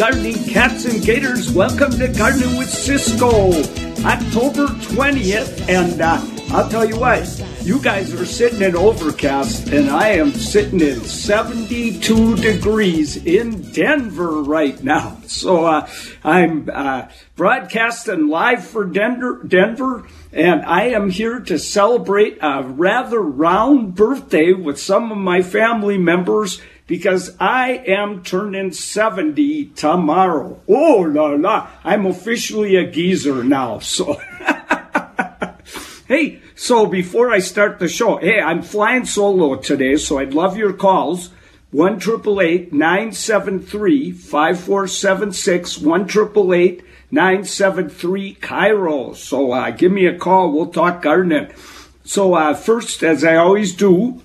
gardening cats and gators. Welcome to Gardening with Ciscoe, October 20th. And uh, I'll tell you what, you guys are sitting in overcast, and I am sitting in 72 degrees in Denver right now. So uh, I'm uh, broadcasting live for Denver, Denver, and I am here to celebrate a rather round birthday with some of my family members because I am turning 70 tomorrow. Oh la la, I'm officially a geezer now. So, hey, so before I start the show, hey, I'm flying solo today, so I'd love your calls. 1 973 5476 1 973 KIRO. So uh, give me a call. We'll talk gardening. So uh, first, as I always do,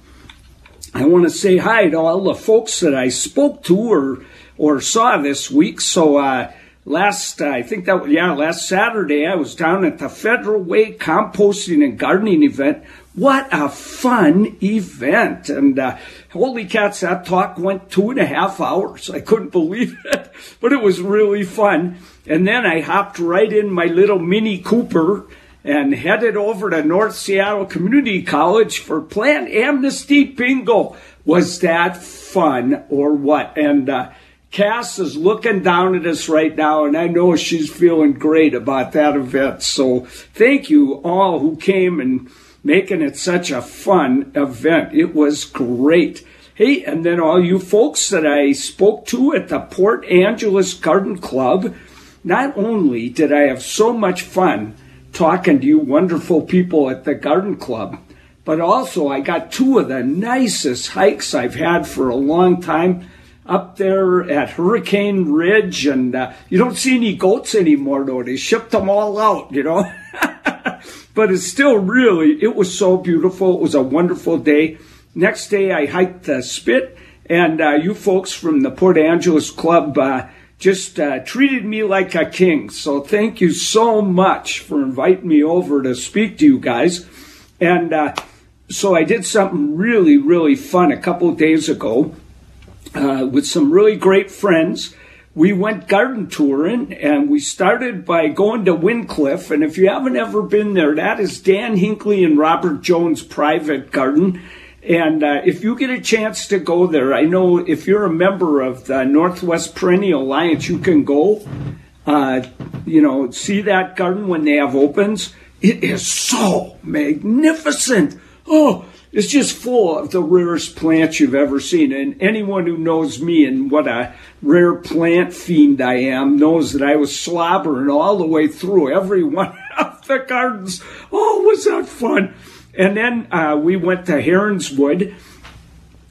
I want to say hi to all the folks that I spoke to or or saw this week. So uh, last, I think that yeah, last Saturday I was down at the Federal Way composting and gardening event. What a fun event! And uh, holy cats, that talk went two and a half hours. I couldn't believe it, but it was really fun. And then I hopped right in my little Mini Cooper and headed over to North Seattle Community College for Plant Amnesty Bingo. Was that fun or what? And uh, Cass is looking down at us right now, and I know she's feeling great about that event. So thank you all who came and making it such a fun event. It was great. Hey, and then all you folks that I spoke to at the Port Angeles Garden Club, not only did I have so much fun, talking to you wonderful people at the garden club. But also, I got two of the nicest hikes I've had for a long time up there at Hurricane Ridge. And uh, you don't see any goats anymore, though. They shipped them all out, you know. but it's still really, it was so beautiful. It was a wonderful day. Next day, I hiked the Spit. And uh, you folks from the Port Angeles Club, uh, just uh, treated me like a king. So thank you so much for inviting me over to speak to you guys. And uh, so I did something really, really fun a couple days ago uh, with some really great friends. We went garden touring and we started by going to Windcliff. And if you haven't ever been there, that is Dan Hinkley and Robert Jones' private garden. And uh, if you get a chance to go there, I know if you're a member of the Northwest Perennial Alliance, you can go. Uh, you know, see that garden when they have opens. It is so magnificent. Oh, it's just full of the rarest plants you've ever seen. And anyone who knows me and what a rare plant fiend I am knows that I was slobbering all the way through every one of the gardens. Oh, was that fun! And then uh, we went to Heronswood.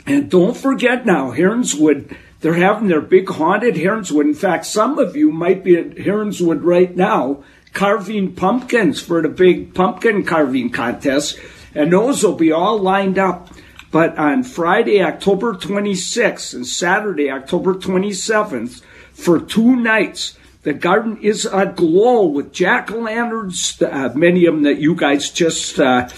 And don't forget now, Heronswood, they're having their big haunted Heronswood. In fact, some of you might be at Heronswood right now carving pumpkins for the big pumpkin carving contest. And those will be all lined up. But on Friday, October 26th and Saturday, October 27th, for two nights, the garden is aglow with jack o' lanterns, uh, many of them that you guys just uh,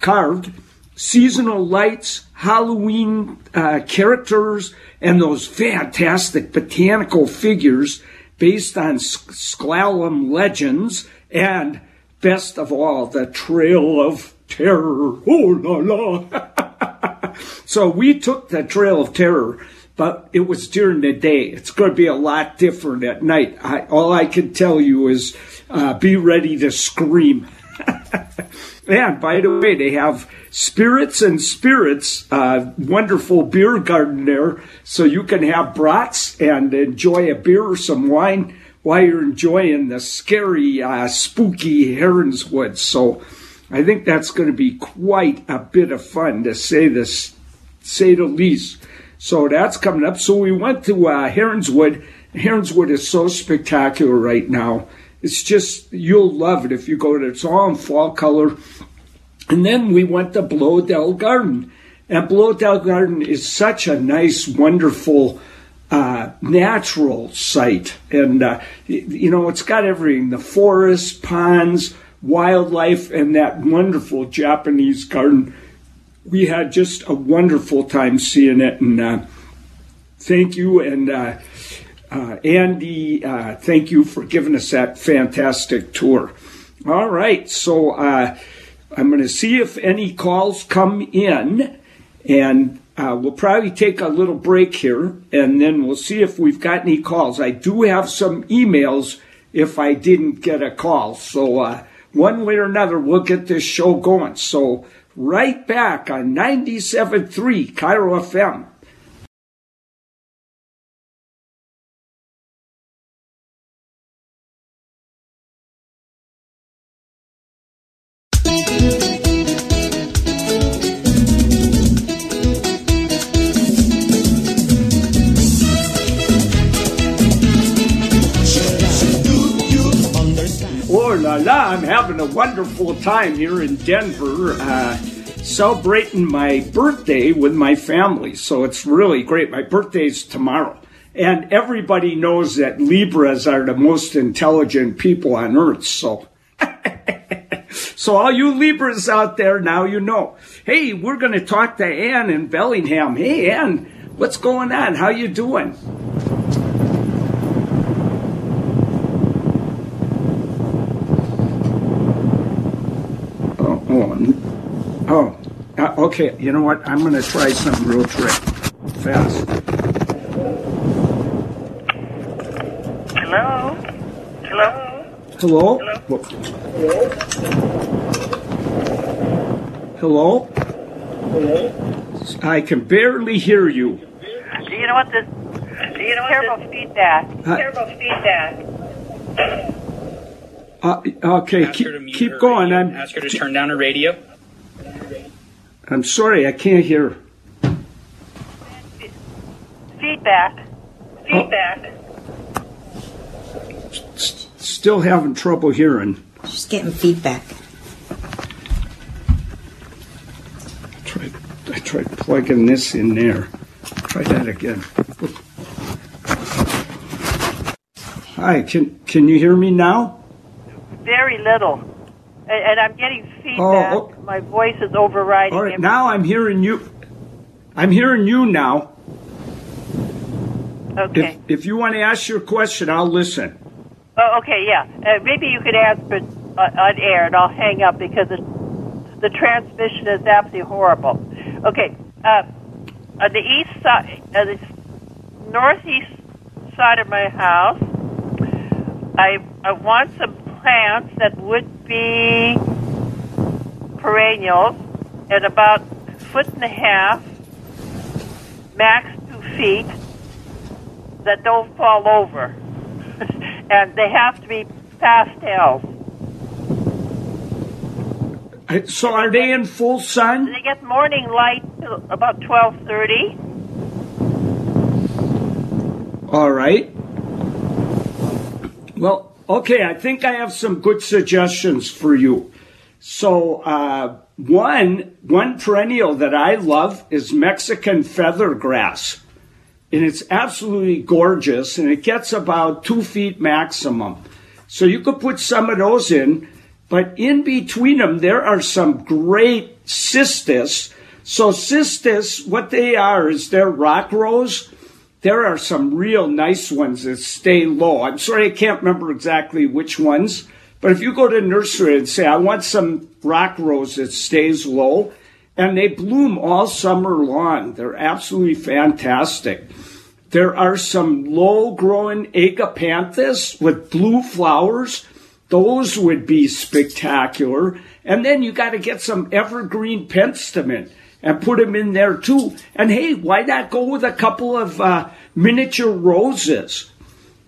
carved, seasonal lights, Halloween uh, characters, and those fantastic botanical figures based on S'Klallam legends, and best of all, the Trail of Terror. Oh la la! so we took the Trail of Terror, but it was during the day. It's going to be a lot different at night. I, all I can tell you is uh, be ready to scream. And by the way, they have Spirits and Spirits, uh, wonderful beer garden there, so you can have brats and enjoy a beer or some wine while you're enjoying the scary, uh, spooky Heronswood. So I think that's going to be quite a bit of fun to say this, say the least. So that's coming up. So we went to uh, Heronswood. Heronswood is so spectacular right now. It's just, you'll love it if you go there. It's all in fall color. And then we went to Bloedel Garden. And Bloedel Garden is such a nice, wonderful, uh, natural site. And, uh, you know, it's got everything the forest, ponds, wildlife, and that wonderful Japanese garden. We had just a wonderful time seeing it. And uh, thank you. And uh, Andy, uh, thank you for giving us that fantastic tour. All right, so uh, I'm going to see if any calls come in, and uh, we'll probably take a little break here, and then we'll see if we've got any calls. I do have some emails if I didn't get a call, so uh, one way or another, we'll get this show going. So, right back on 97.3 KIRO FM. Wonderful time here in Denver, uh, celebrating my birthday with my family. So it's really great. My birthday's tomorrow. And everybody knows that Libras are the most intelligent people on earth. So, so all you Libras out there, now you know. Hey, we're going to talk to Ann in Bellingham. Hey, Ann, what's going on? How you doing? Oh, uh, okay. You know what? I'm going to try something real quick, fast. Hello? Hello? Hello? Hello? Hello? I can barely hear you. Do you know what this? Do you know what terrible this, feedback? Uh, terrible feedback. Uh, okay, keep, keep going. I'm, ask her to turn down her radio. I'm sorry, I can't hear. Feedback. Feedback. Oh. Still having trouble hearing. She's getting feedback. I tried, I tried plugging this in there. Try that again. Hi, can can you hear me now? Very little and, I'm getting feedback. Oh, oh. My voice is overriding. All right, now I'm hearing you. I'm hearing you now. Okay. If, if you want to ask your question, I'll listen. Oh, okay, yeah. Uh, maybe you could answer it uh, on air, and I'll hang up because it, the transmission is absolutely horrible. Okay. Uh, on the east side, uh, the northeast side of my house, I I want some plants that would be perennials at about a foot and a half, max two feet, that don't fall over. and they have to be pastels. Uh, so are they in full sun? They get morning light about twelve thirty. All right. Okay, I think I have some good suggestions for you. So, uh, one, one perennial that I love is Mexican feather grass. And it's absolutely gorgeous and it gets about two feet maximum. So you could put some of those in, but in between them, there are some great cistus. So cistus, what they are is they're rock rose there are some real nice ones that stay low. I'm sorry, I can't remember exactly which ones, but if you go to nursery and say, I want some rock rose that stays low, and they bloom all summer long. They're absolutely fantastic. There are some low growing agapanthus with blue flowers. Those would be spectacular. And then you got to get some evergreen penstemon and put them in there too. And hey, why not go with a couple of uh, miniature roses?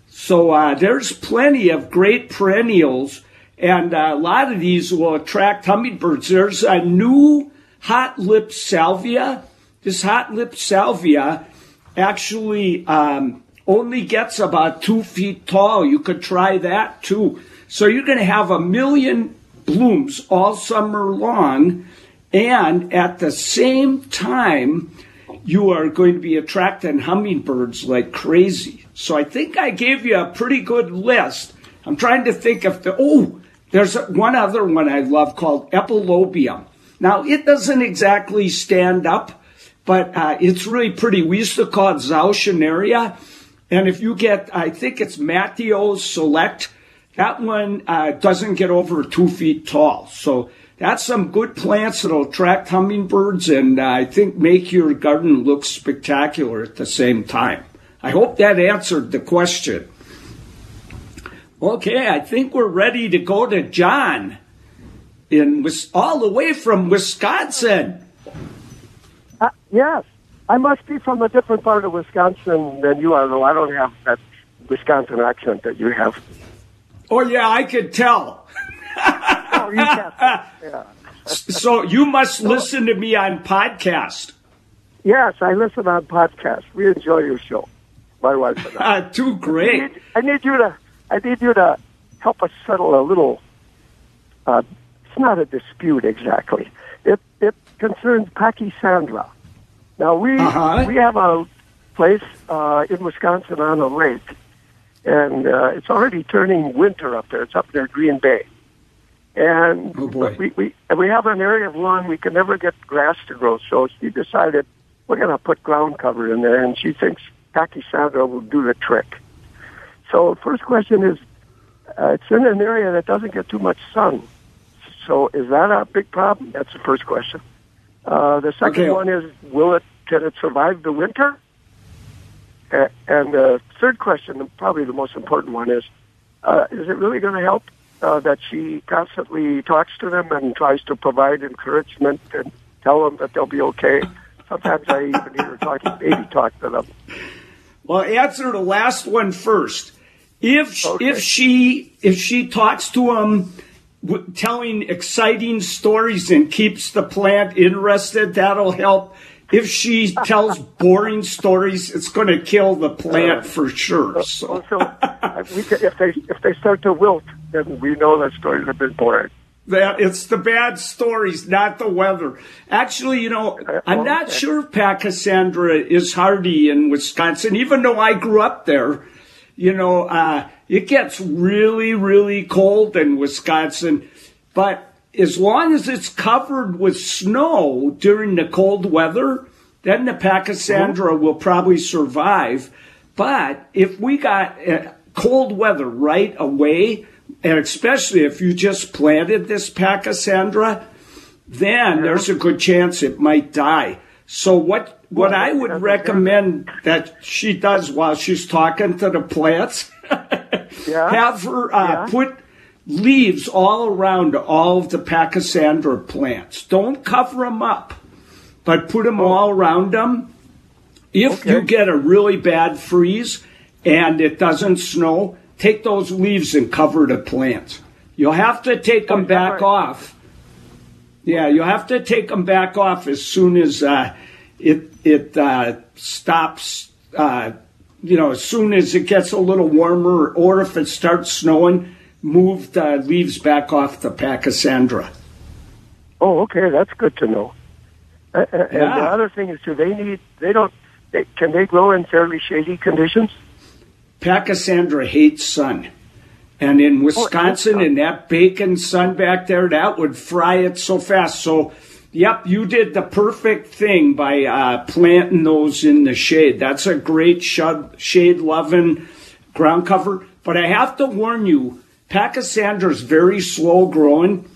So uh, there's plenty of great perennials, and uh, a lot of these will attract hummingbirds. There's a new hot lip salvia. This hot lip salvia actually um, only gets about two feet tall. You could try that too. So you're going to have a million blooms all summer long and at the same time, you are going to be attracting hummingbirds like crazy. So I think I gave you a pretty good list. I'm trying to think of the, oh, there's one other one I love called Epilobium. Now, it doesn't exactly stand up, but uh, it's really pretty. We used to call it Zauschneria, And if you get, I think it's Mattheo's Select, that one uh, doesn't get over two feet tall. So that's some good plants that'll attract hummingbirds and uh, I think make your garden look spectacular at the same time. I hope that answered the question. Okay, I think we're ready to go to John in all the way from Wisconsin. Uh, yes, I must be from a different part of Wisconsin than you are, though I don't have that Wisconsin accent that you have. Oh yeah, I could tell. you can. Yeah. so you must listen to me on podcast. Yes, I listen on podcast. We enjoy your show, my wife and I. Too great. I need, I need, you to. I need you to help us settle a little. Uh, it's not a dispute exactly. It it concerns Pachysandra. Now we uh-huh. we have a place uh, in Wisconsin on a lake, and uh, it's already turning winter up there. It's up near Green Bay, and oh we we and we have an area of lawn we can never get grass to grow. So she decided we're going to put ground cover in there, and she thinks Pachysandra will do the trick. So first question is, uh, it's in an area that doesn't get too much sun. So is that a big problem? That's the first question. Uh, the second Okay. one is, will it can it survive the winter? Uh, and the third question, probably the most important one, is, uh, is it really going to help uh, that she constantly talks to them and tries to provide encouragement and tell them that they'll be okay? Sometimes I even hear her talking baby talk to them. Well, answer the last one first. If Okay. if she if she talks to them, w- telling exciting stories and keeps the plant interested, that'll help. If she tells boring stories, it's going to kill the plant for sure. So so uh, we can, if they if they start to wilt, then we know that stories have been boring. that it's the bad stories, not the weather. Actually, you know, I'm not sure if Pachysandra is hardy in Wisconsin, even though I grew up there. You know, uh, it gets really, really cold in Wisconsin, but as long as it's covered with snow during the cold weather, then the Pachysandra will probably survive. But if we got uh, cold weather right away, and especially if you just planted this Pachysandra, then there's a good chance it might die. So what what I would recommend that she does while she's talking to the plants, Yeah. have her uh, Yeah. put leaves all around all of the Pachysandra plants. Don't cover them up, but put them all around them. If Okay. you get a really bad freeze and it doesn't snow, take those leaves and cover the plants. You'll have to take them back off. Yeah, you'll have to take them back off as soon as uh, it it uh, stops. Uh, you know, as soon as it gets a little warmer, or if it starts snowing, move the leaves back off the Pachysandra. Oh, okay, that's good to know. And the other thing is, do they need? They don't. They, can they grow in fairly shady conditions? Pachysandra hates sun. And in Wisconsin, sun. in that bacon sun back there, that would fry it so fast. So, yep, you did the perfect thing by uh, planting those in the shade. That's a great shade loving ground cover. But I have to warn you, Pachysandra is very slow growing,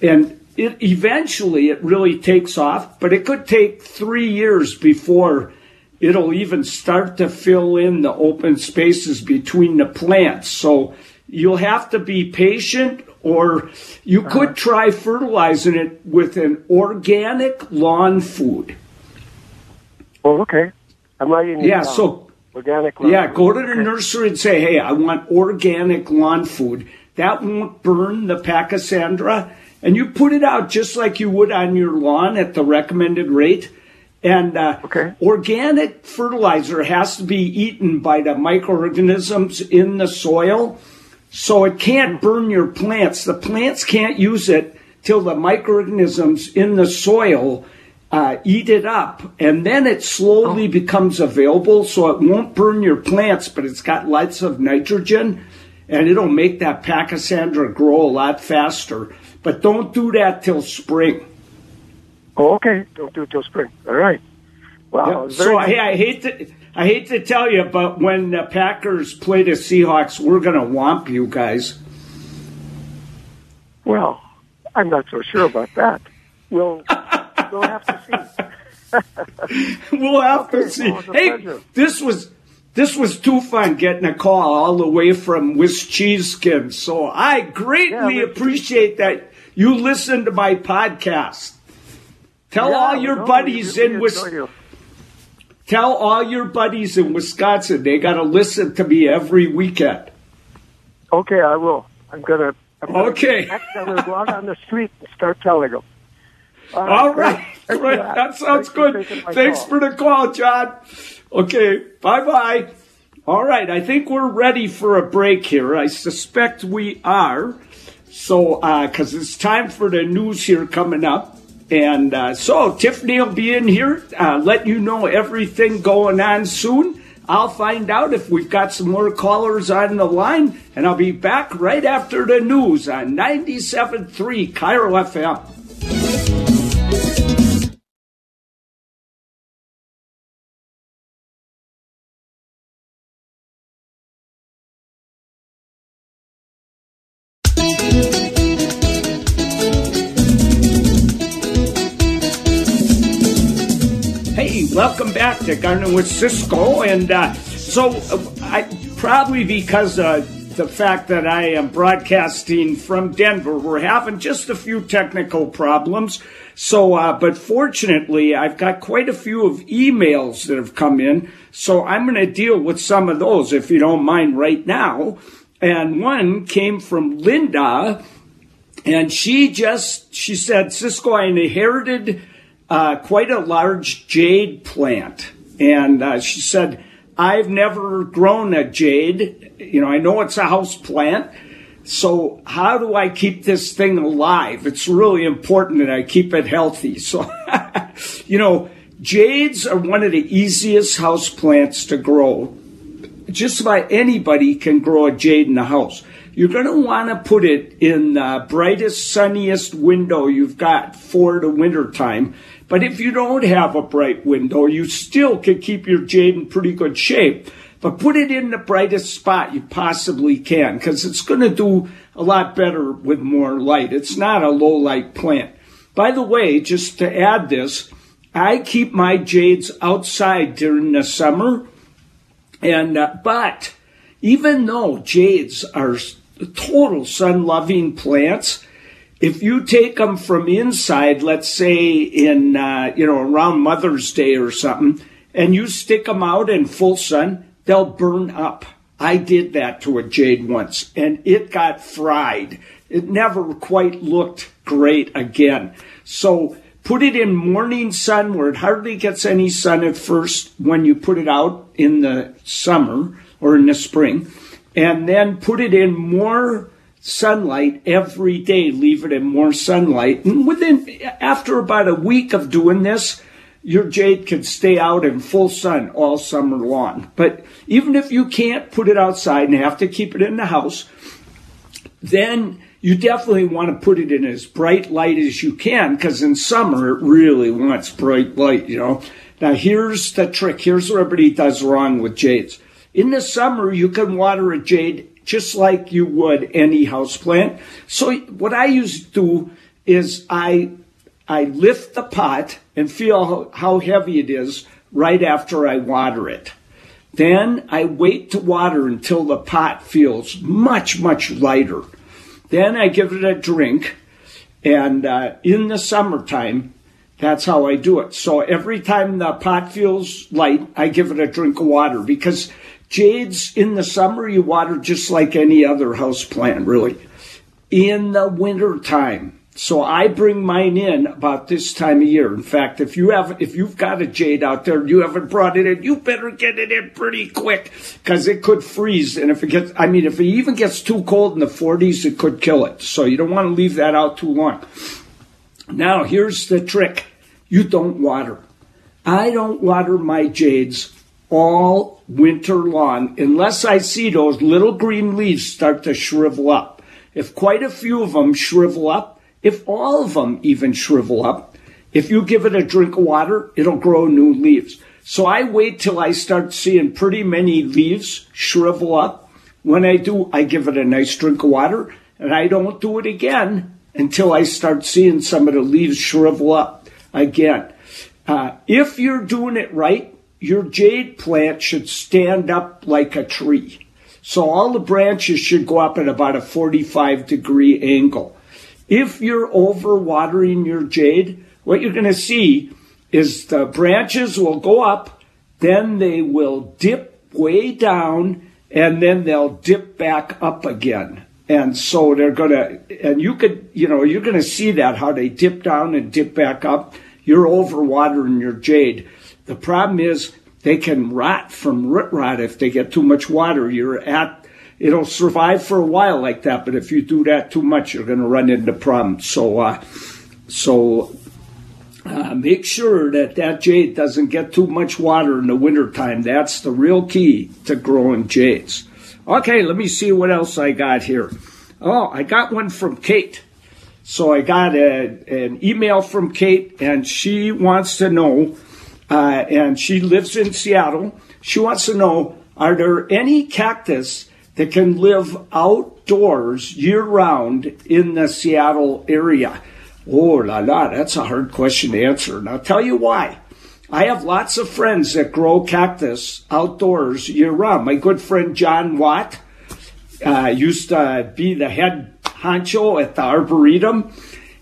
and it eventually it really takes off. But it could take three years before it'll even start to fill in the open spaces between the plants. So you'll have to be patient, or you uh-huh. could try fertilizing it with an organic lawn food. Oh, okay. I'm writing. it Yeah, down. so organic. yeah, lawn. go to the Okay. nursery and say, hey, I want organic lawn food. That won't burn the Pachysandra. And you put it out just like you would on your lawn at the recommended rate. And uh, Okay. organic fertilizer has to be eaten by the microorganisms in the soil. So it can't burn your plants. The plants can't use it till the microorganisms in the soil uh, eat it up. And then it slowly becomes available. So it won't burn your plants, but it's got lots of nitrogen and it'll make that Pachysandra grow a lot faster. But don't do that till spring. Oh, okay. Don't do it till spring. All right. Wow. Yeah. So I, I, hate to I hate to tell you, but when the Packers play the Seahawks, we're going to whomp you guys. Well, I'm not so sure about that. We'll we'll have to see. we'll have okay, to see. Well, hey, pleasure. this was this was too fun getting a call all the way from Wisconsin. So I greatly yeah, appreciate that you listen to my podcast. Tell yeah, all your no, buddies in Wisconsin. Tell all your buddies in Wisconsin they got to listen to me every weekend. Okay, I will. I'm gonna. I'm gonna okay. I'm gonna go out on the street and start telling them. All right. All right. That. that. sounds Thanks good. For Thanks call. for the call, John. Okay. Bye bye. All right. I think we're ready for a break here. I suspect we are. So, because uh, it's time for the news here coming up. And uh, so Tiffany will be in here, uh, let you know everything going on soon. I'll find out if we've got some more callers on the line, and I'll be back right after the news on 97.3 KIRO FM. Welcome back to Gardening with Ciscoe. And uh, so, uh, I probably because uh, the fact that I am broadcasting from Denver, we're having just a few technical problems. So, uh, but fortunately, I've got quite a few of emails that have come in. So I'm going to deal with some of those, if you don't mind, right now. And one came from Linda, and she just she said, Ciscoe, I inherited uh, quite a large jade plant. And uh, she said, I've never grown a jade. You know, I know it's a house plant. So how do I keep this thing alive? It's really important that I keep it healthy. So, you know, jades are one of the easiest house plants to grow. Just about anybody can grow a jade in the house. You're going to want to put it in the brightest, sunniest window you've got for the winter time but if you don't have a bright window, you still can keep your jade in pretty good shape. But put it in the brightest spot you possibly can because it's going to do a lot better with more light. It's not a low light plant. By the way, just to add this, I keep my jades outside during the summer. And, uh, but even though jades are total sun loving plants, if you take them from inside, let's say in uh, you know around Mother's Day or something, and you stick them out in full sun, they'll burn up. I did that to a jade once, and it got fried. It never quite looked great again. So put it in morning sun where it hardly gets any sun at first when you put it out in the summer or in the spring, and then put it in more sunlight every day, leave it in more sunlight. And within, after about a week of doing this, your jade can stay out in full sun all summer long. But even if you can't put it outside and have to keep it in the house, then you definitely want to put it in as bright light as you can because in summer it really wants bright light, you know. Now here's the trick. Here's what everybody does wrong with jades. In the summer, you can water a jade just like you would any house plant. So what I used to do is I I lift the pot and feel how heavy it is right after I water it. Then I wait to water until the pot feels much, much lighter. Then I give it a drink. And uh, in the summertime, that's how I do it. So every time the pot feels light, I give it a drink of water because Jades in the summer, you water just like any other house plant, really. In the winter time, so I bring mine in about this time of year. In fact, if you have, if you've got a jade out there, and you haven't brought it in, you better get it in pretty quick because it could freeze. And if it gets, I mean, if it even gets too cold in the 40s, it could kill it. So you don't want to leave that out too long. Now, here's the trick. You don't water. I don't water my jades all winter long unless I see those little green leaves start to shrivel up. If quite a few of them shrivel up, if all of them even shrivel up, if you give it a drink of water, it'll grow new leaves. So I wait till I start seeing pretty many leaves shrivel up. When I do, I give it a nice drink of water and I don't do it again until I start seeing some of the leaves shrivel up again. Uh, if you're doing it right, your jade plant should stand up like a tree. So all the branches should go up at about a 45 degree angle. If you're over watering your jade, what you're going to see is the branches will go up, then they will dip way down, and then they'll dip back up again. And so they're going to, and you could, you know, you're going to see that how they dip down and dip back up. You're overwatering your jade. The problem is they can rot from root rot if they get too much water. You're at, it'll survive for a while like that, but if you do that too much, you're going to run into problems. So, uh, so uh, make sure that that jade doesn't get too much water in the wintertime. That's the real key to growing jades. Okay, let me see what else I got here. Oh, I got one from Kate. So I got a, an email from Kate, and she wants to know, uh, and she lives in Seattle. She wants to know are there any cactus that can live outdoors year round in the Seattle area? Oh la la, that's a hard question to answer. And I'll tell you why. I have lots of friends that grow cactus outdoors year round. My good friend John Wott uh, used to be the head honcho at the Arboretum.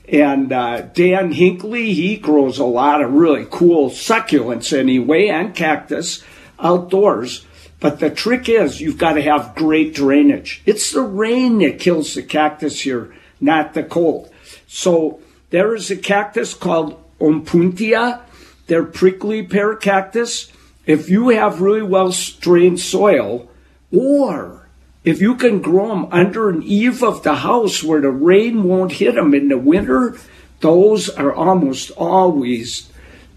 And uh, Dan Hinkley, he grows a lot of really cool succulents anyway and cactus outdoors. But the trick is you've got to have great drainage. It's the rain that kills the cactus here, not the cold. So there is a cactus called Opuntia. They're prickly pear cactus. If you have really well drained soil, or if you can grow them under an eave of the house where the rain won't hit them in the winter, those are almost always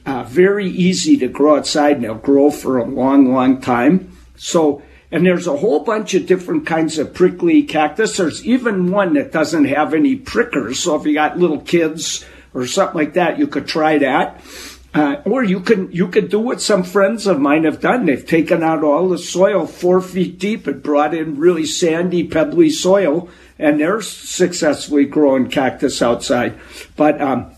uh, very easy to grow outside and they'll grow for a long, long time. So and there's a whole bunch of different kinds of prickly cactus. There's even one that doesn't have any prickers. So if you got little kids or something like that, you could try that. Uh, or you can you could do what some friends of mine have done. They've taken out all the soil four feet deep and brought in really sandy, pebbly soil, and they're successfully growing cactus outside. But um,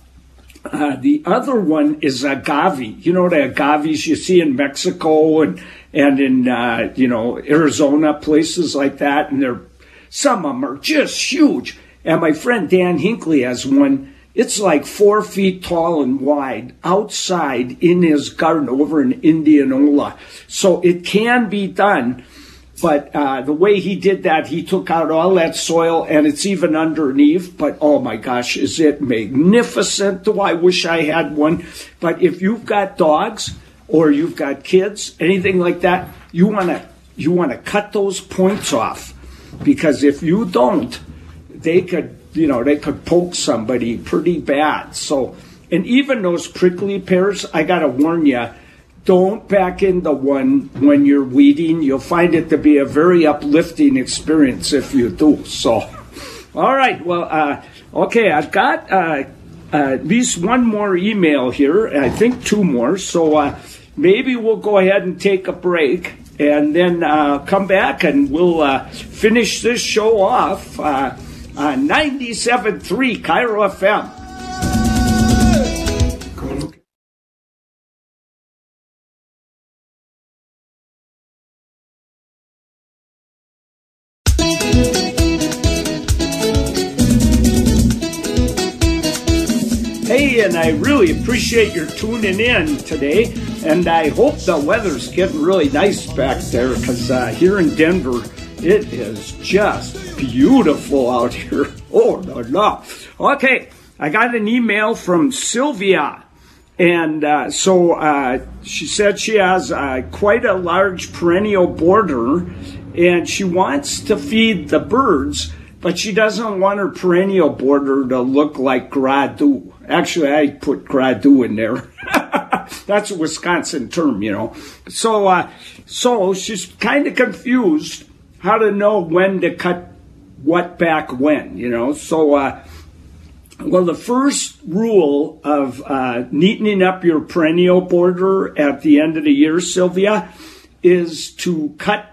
uh, the other one is agave. You know the agaves you see in Mexico and and in uh, you know Arizona, places like that, and they're some of them are just huge. And my friend Dan Hinkley has one. It's like four feet tall and wide outside in his garden over in Indianola. So it can be done. But uh, the way he did that, he took out all that soil and it's even underneath. But oh my gosh, is it magnificent? Do I wish I had one? But if you've got dogs, or you've got kids, anything like that, you want to you want to cut those points off because if you don't, they could you know they could poke somebody pretty bad. So and even those prickly pears, I got to warn you, don't back into one when you're weeding. You'll find it to be a very uplifting experience if you do. So, all right, well, uh, okay, I've got. Uh, uh, at least one more email here, I think two more. So uh, maybe we'll go ahead and take a break and then uh, come back and we'll uh, finish this show off on 97.3 KIRO FM. Hey, and I really appreciate your tuning in today. And I hope the weather's getting really nice back there because uh, here in Denver, it is just beautiful out here. Oh, no, no. Okay, I got an email from Sylvia. And uh, so uh, she said she has uh, quite a large perennial border and she wants to feed the birds, but she doesn't want her perennial border to look like gradu. Actually, I put gradu in there. That's a Wisconsin term, you know. So, uh, so she's kind of confused how to know when to cut what back when, you know. So, uh, Well, the first rule of uh, neatening up your perennial border at the end of the year, Sylvia, is to cut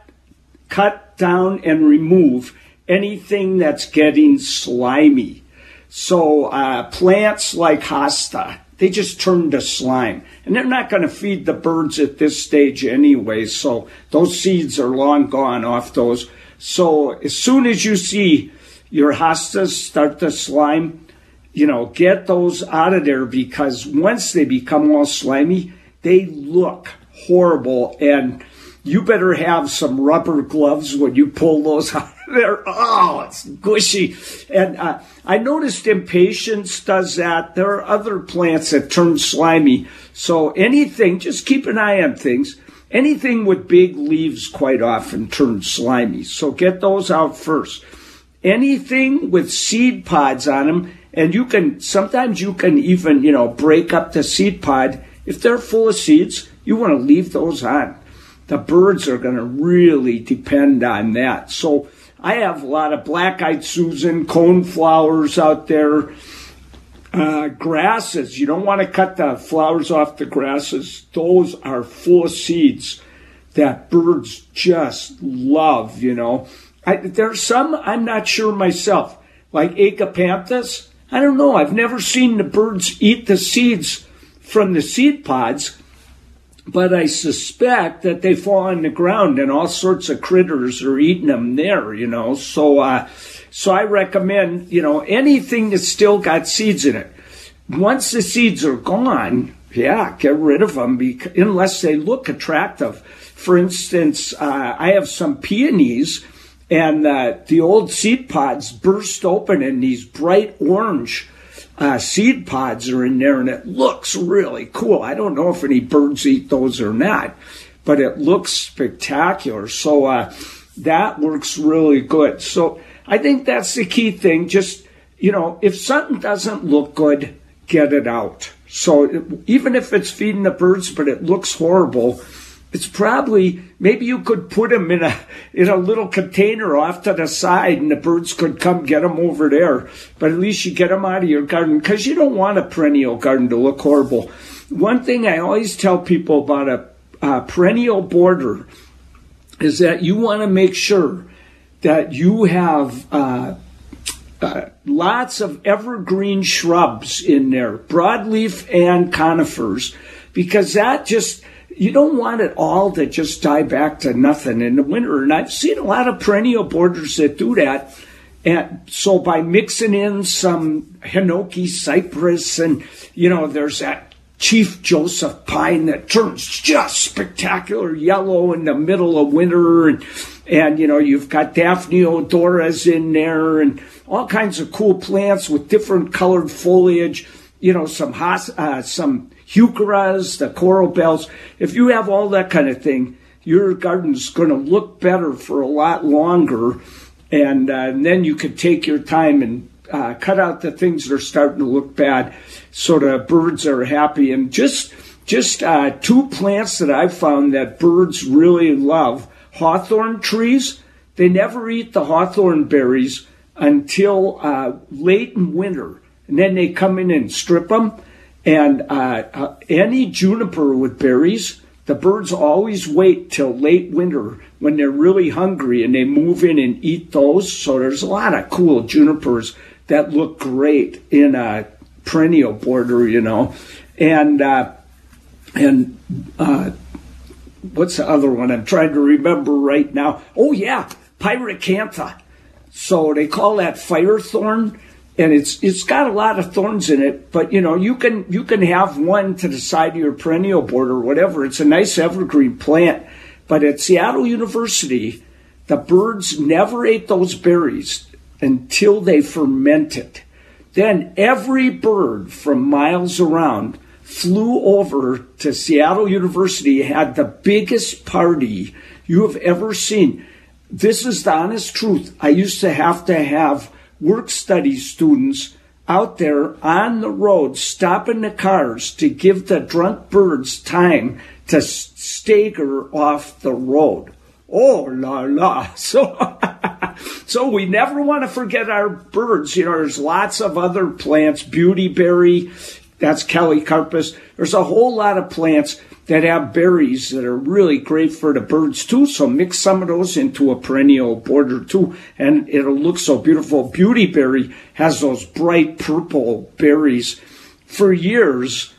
cut down and remove anything that's getting slimy. So uh, plants like hosta, they just turn to slime. And they're not going to feed the birds at this stage anyway, so those seeds are long gone off those. So as soon as you see your hostas start to slime, you know, get those out of there because once they become all slimy, they look horrible and you better have some rubber gloves when you pull those out of there. Oh, it's gushy. And uh, I noticed impatiens does that. There are other plants that turn slimy. So anything, just keep an eye on things. Anything with big leaves quite often turns slimy. So get those out first. Anything with seed pods on them, and you can, sometimes you can even, you know, break up the seed pod. If they're full of seeds, you want to leave those on the birds are going to really depend on that. So I have a lot of black-eyed Susan, coneflowers out there, uh, grasses. You don't want to cut the flowers off the grasses. Those are full of seeds that birds just love, you know. I, there's some I'm not sure myself, like agapanthus. I don't know. I've never seen the birds eat the seeds from the seed pods but I suspect that they fall on the ground and all sorts of critters are eating them there, you know. So, uh, so I recommend, you know, anything that's still got seeds in it. Once the seeds are gone, yeah, get rid of them because, unless they look attractive. For instance, uh, I have some peonies and uh, the old seed pods burst open in these bright orange uh, seed pods are in there, and it looks really cool. I don't know if any birds eat those or not, but it looks spectacular. So uh, that works really good. So I think that's the key thing. Just you know, if something doesn't look good, get it out. So even if it's feeding the birds, but it looks horrible, it's probably maybe you could put them in a in a little container off to the side, and the birds could come get them over there. But at least you get them out of your garden because you don't want a perennial garden to look horrible. One thing I always tell people about a, a perennial border is that you want to make sure that you have. Uh, uh, lots of evergreen shrubs in there, broadleaf and conifers, because that just you don't want it all to just die back to nothing in the winter. And I've seen a lot of perennial borders that do that. And so by mixing in some hinoki cypress and, you know, there's that Chief Joseph pine that turns just spectacular yellow in the middle of winter. And, and you know, you've got Daphne odoras in there and all kinds of cool plants with different colored foliage. You know, some, uh, some heucheras, the coral bells. If you have all that kind of thing, your garden's going to look better for a lot longer. And, uh, and then you could take your time and uh, cut out the things that are starting to look bad so the birds are happy. And just, just uh, two plants that I've found that birds really love hawthorn trees. They never eat the hawthorn berries until uh, late in winter. And then they come in and strip them and uh, uh, any juniper with berries, the birds always wait till late winter when they're really hungry and they move in and eat those. So there's a lot of cool junipers that look great in a perennial border, you know. And uh, and uh, what's the other one? I'm trying to remember right now. Oh yeah, pyracantha. So they call that fire thorn and it's it's got a lot of thorns in it. But you know, you can you can have one to the side of your perennial border or whatever. It's a nice evergreen plant. But at Seattle University, the birds never ate those berries until they fermented. Then every bird from miles around flew over to Seattle University, had the biggest party you have ever seen. This is the honest truth. I used to have to have work study students out there on the road stopping the cars to give the drunk birds time to stagger off the road. Oh la la. So So we never want to forget our birds. You know, there's lots of other plants, beautyberry, that's Callicarpa. There's a whole lot of plants that have berries that are really great for the birds too. So mix some of those into a perennial border too, and it'll look so beautiful. Beautyberry has those bright purple berries. For years,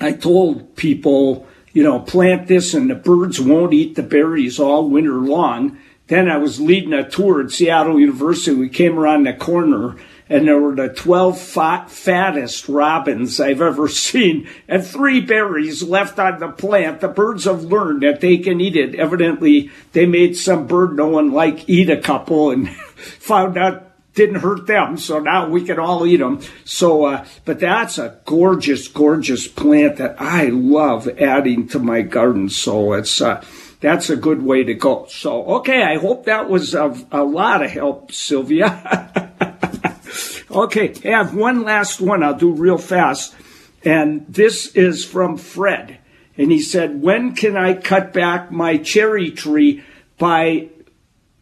I told people, you know, plant this and the birds won't eat the berries all winter long. Then I was leading a tour at Seattle University. We came around the corner and there were the 12 fat, fattest robins I've ever seen, and three berries left on the plant. The birds have learned that they can eat it. Evidently, they made some bird no one like eat a couple and found out didn't hurt them, so now we can all eat them. So, uh, but that's a gorgeous, gorgeous plant that I love adding to my garden. So it's, uh, that's a good way to go. So, okay, I hope that was a lot of help, Sylvia. Okay, I have one last one I'll do real fast. And this is from Fred. And he said, When can I cut back my cherry tree by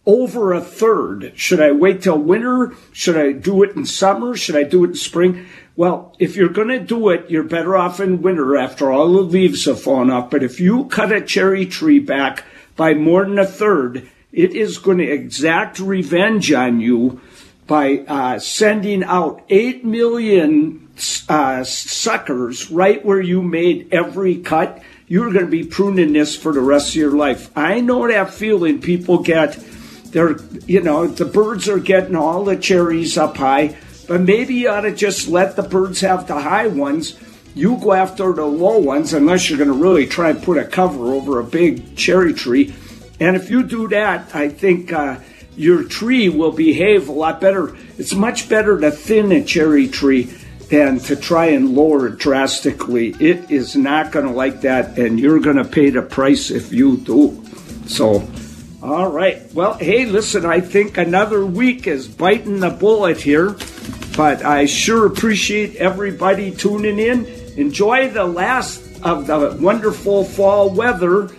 over a third? Should I wait till winter? Should I do it in summer? Should I do it in spring? Well, if you're going to do it, you're better off in winter after all the leaves have fallen off. But if you cut a cherry tree back by more than a third, it is going to exact revenge on you by uh, sending out 8 million uh, suckers right where you made every cut, you're going to be pruning this for the rest of your life. I know that feeling people get. They're, you know, the birds are getting all the cherries up high, but maybe you ought to just let the birds have the high ones. You go after the low ones, unless you're going to really try and put a cover over a big cherry tree. And if you do that, I think. Uh, your tree will behave a lot better. It's much better to thin a cherry tree than to try and lower it drastically. It is not going to like that, and you're going to pay the price if you do. So, all right. Well, hey, listen, I think another week is biting the bullet here, but I sure appreciate everybody tuning in. Enjoy the last of the wonderful fall weather,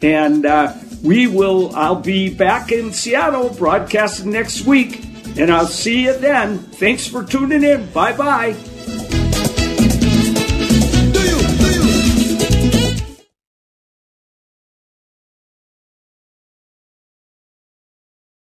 and uh, we will, I'll be back in Seattle broadcasting next week, and I'll see you then. Thanks for tuning in. Bye bye.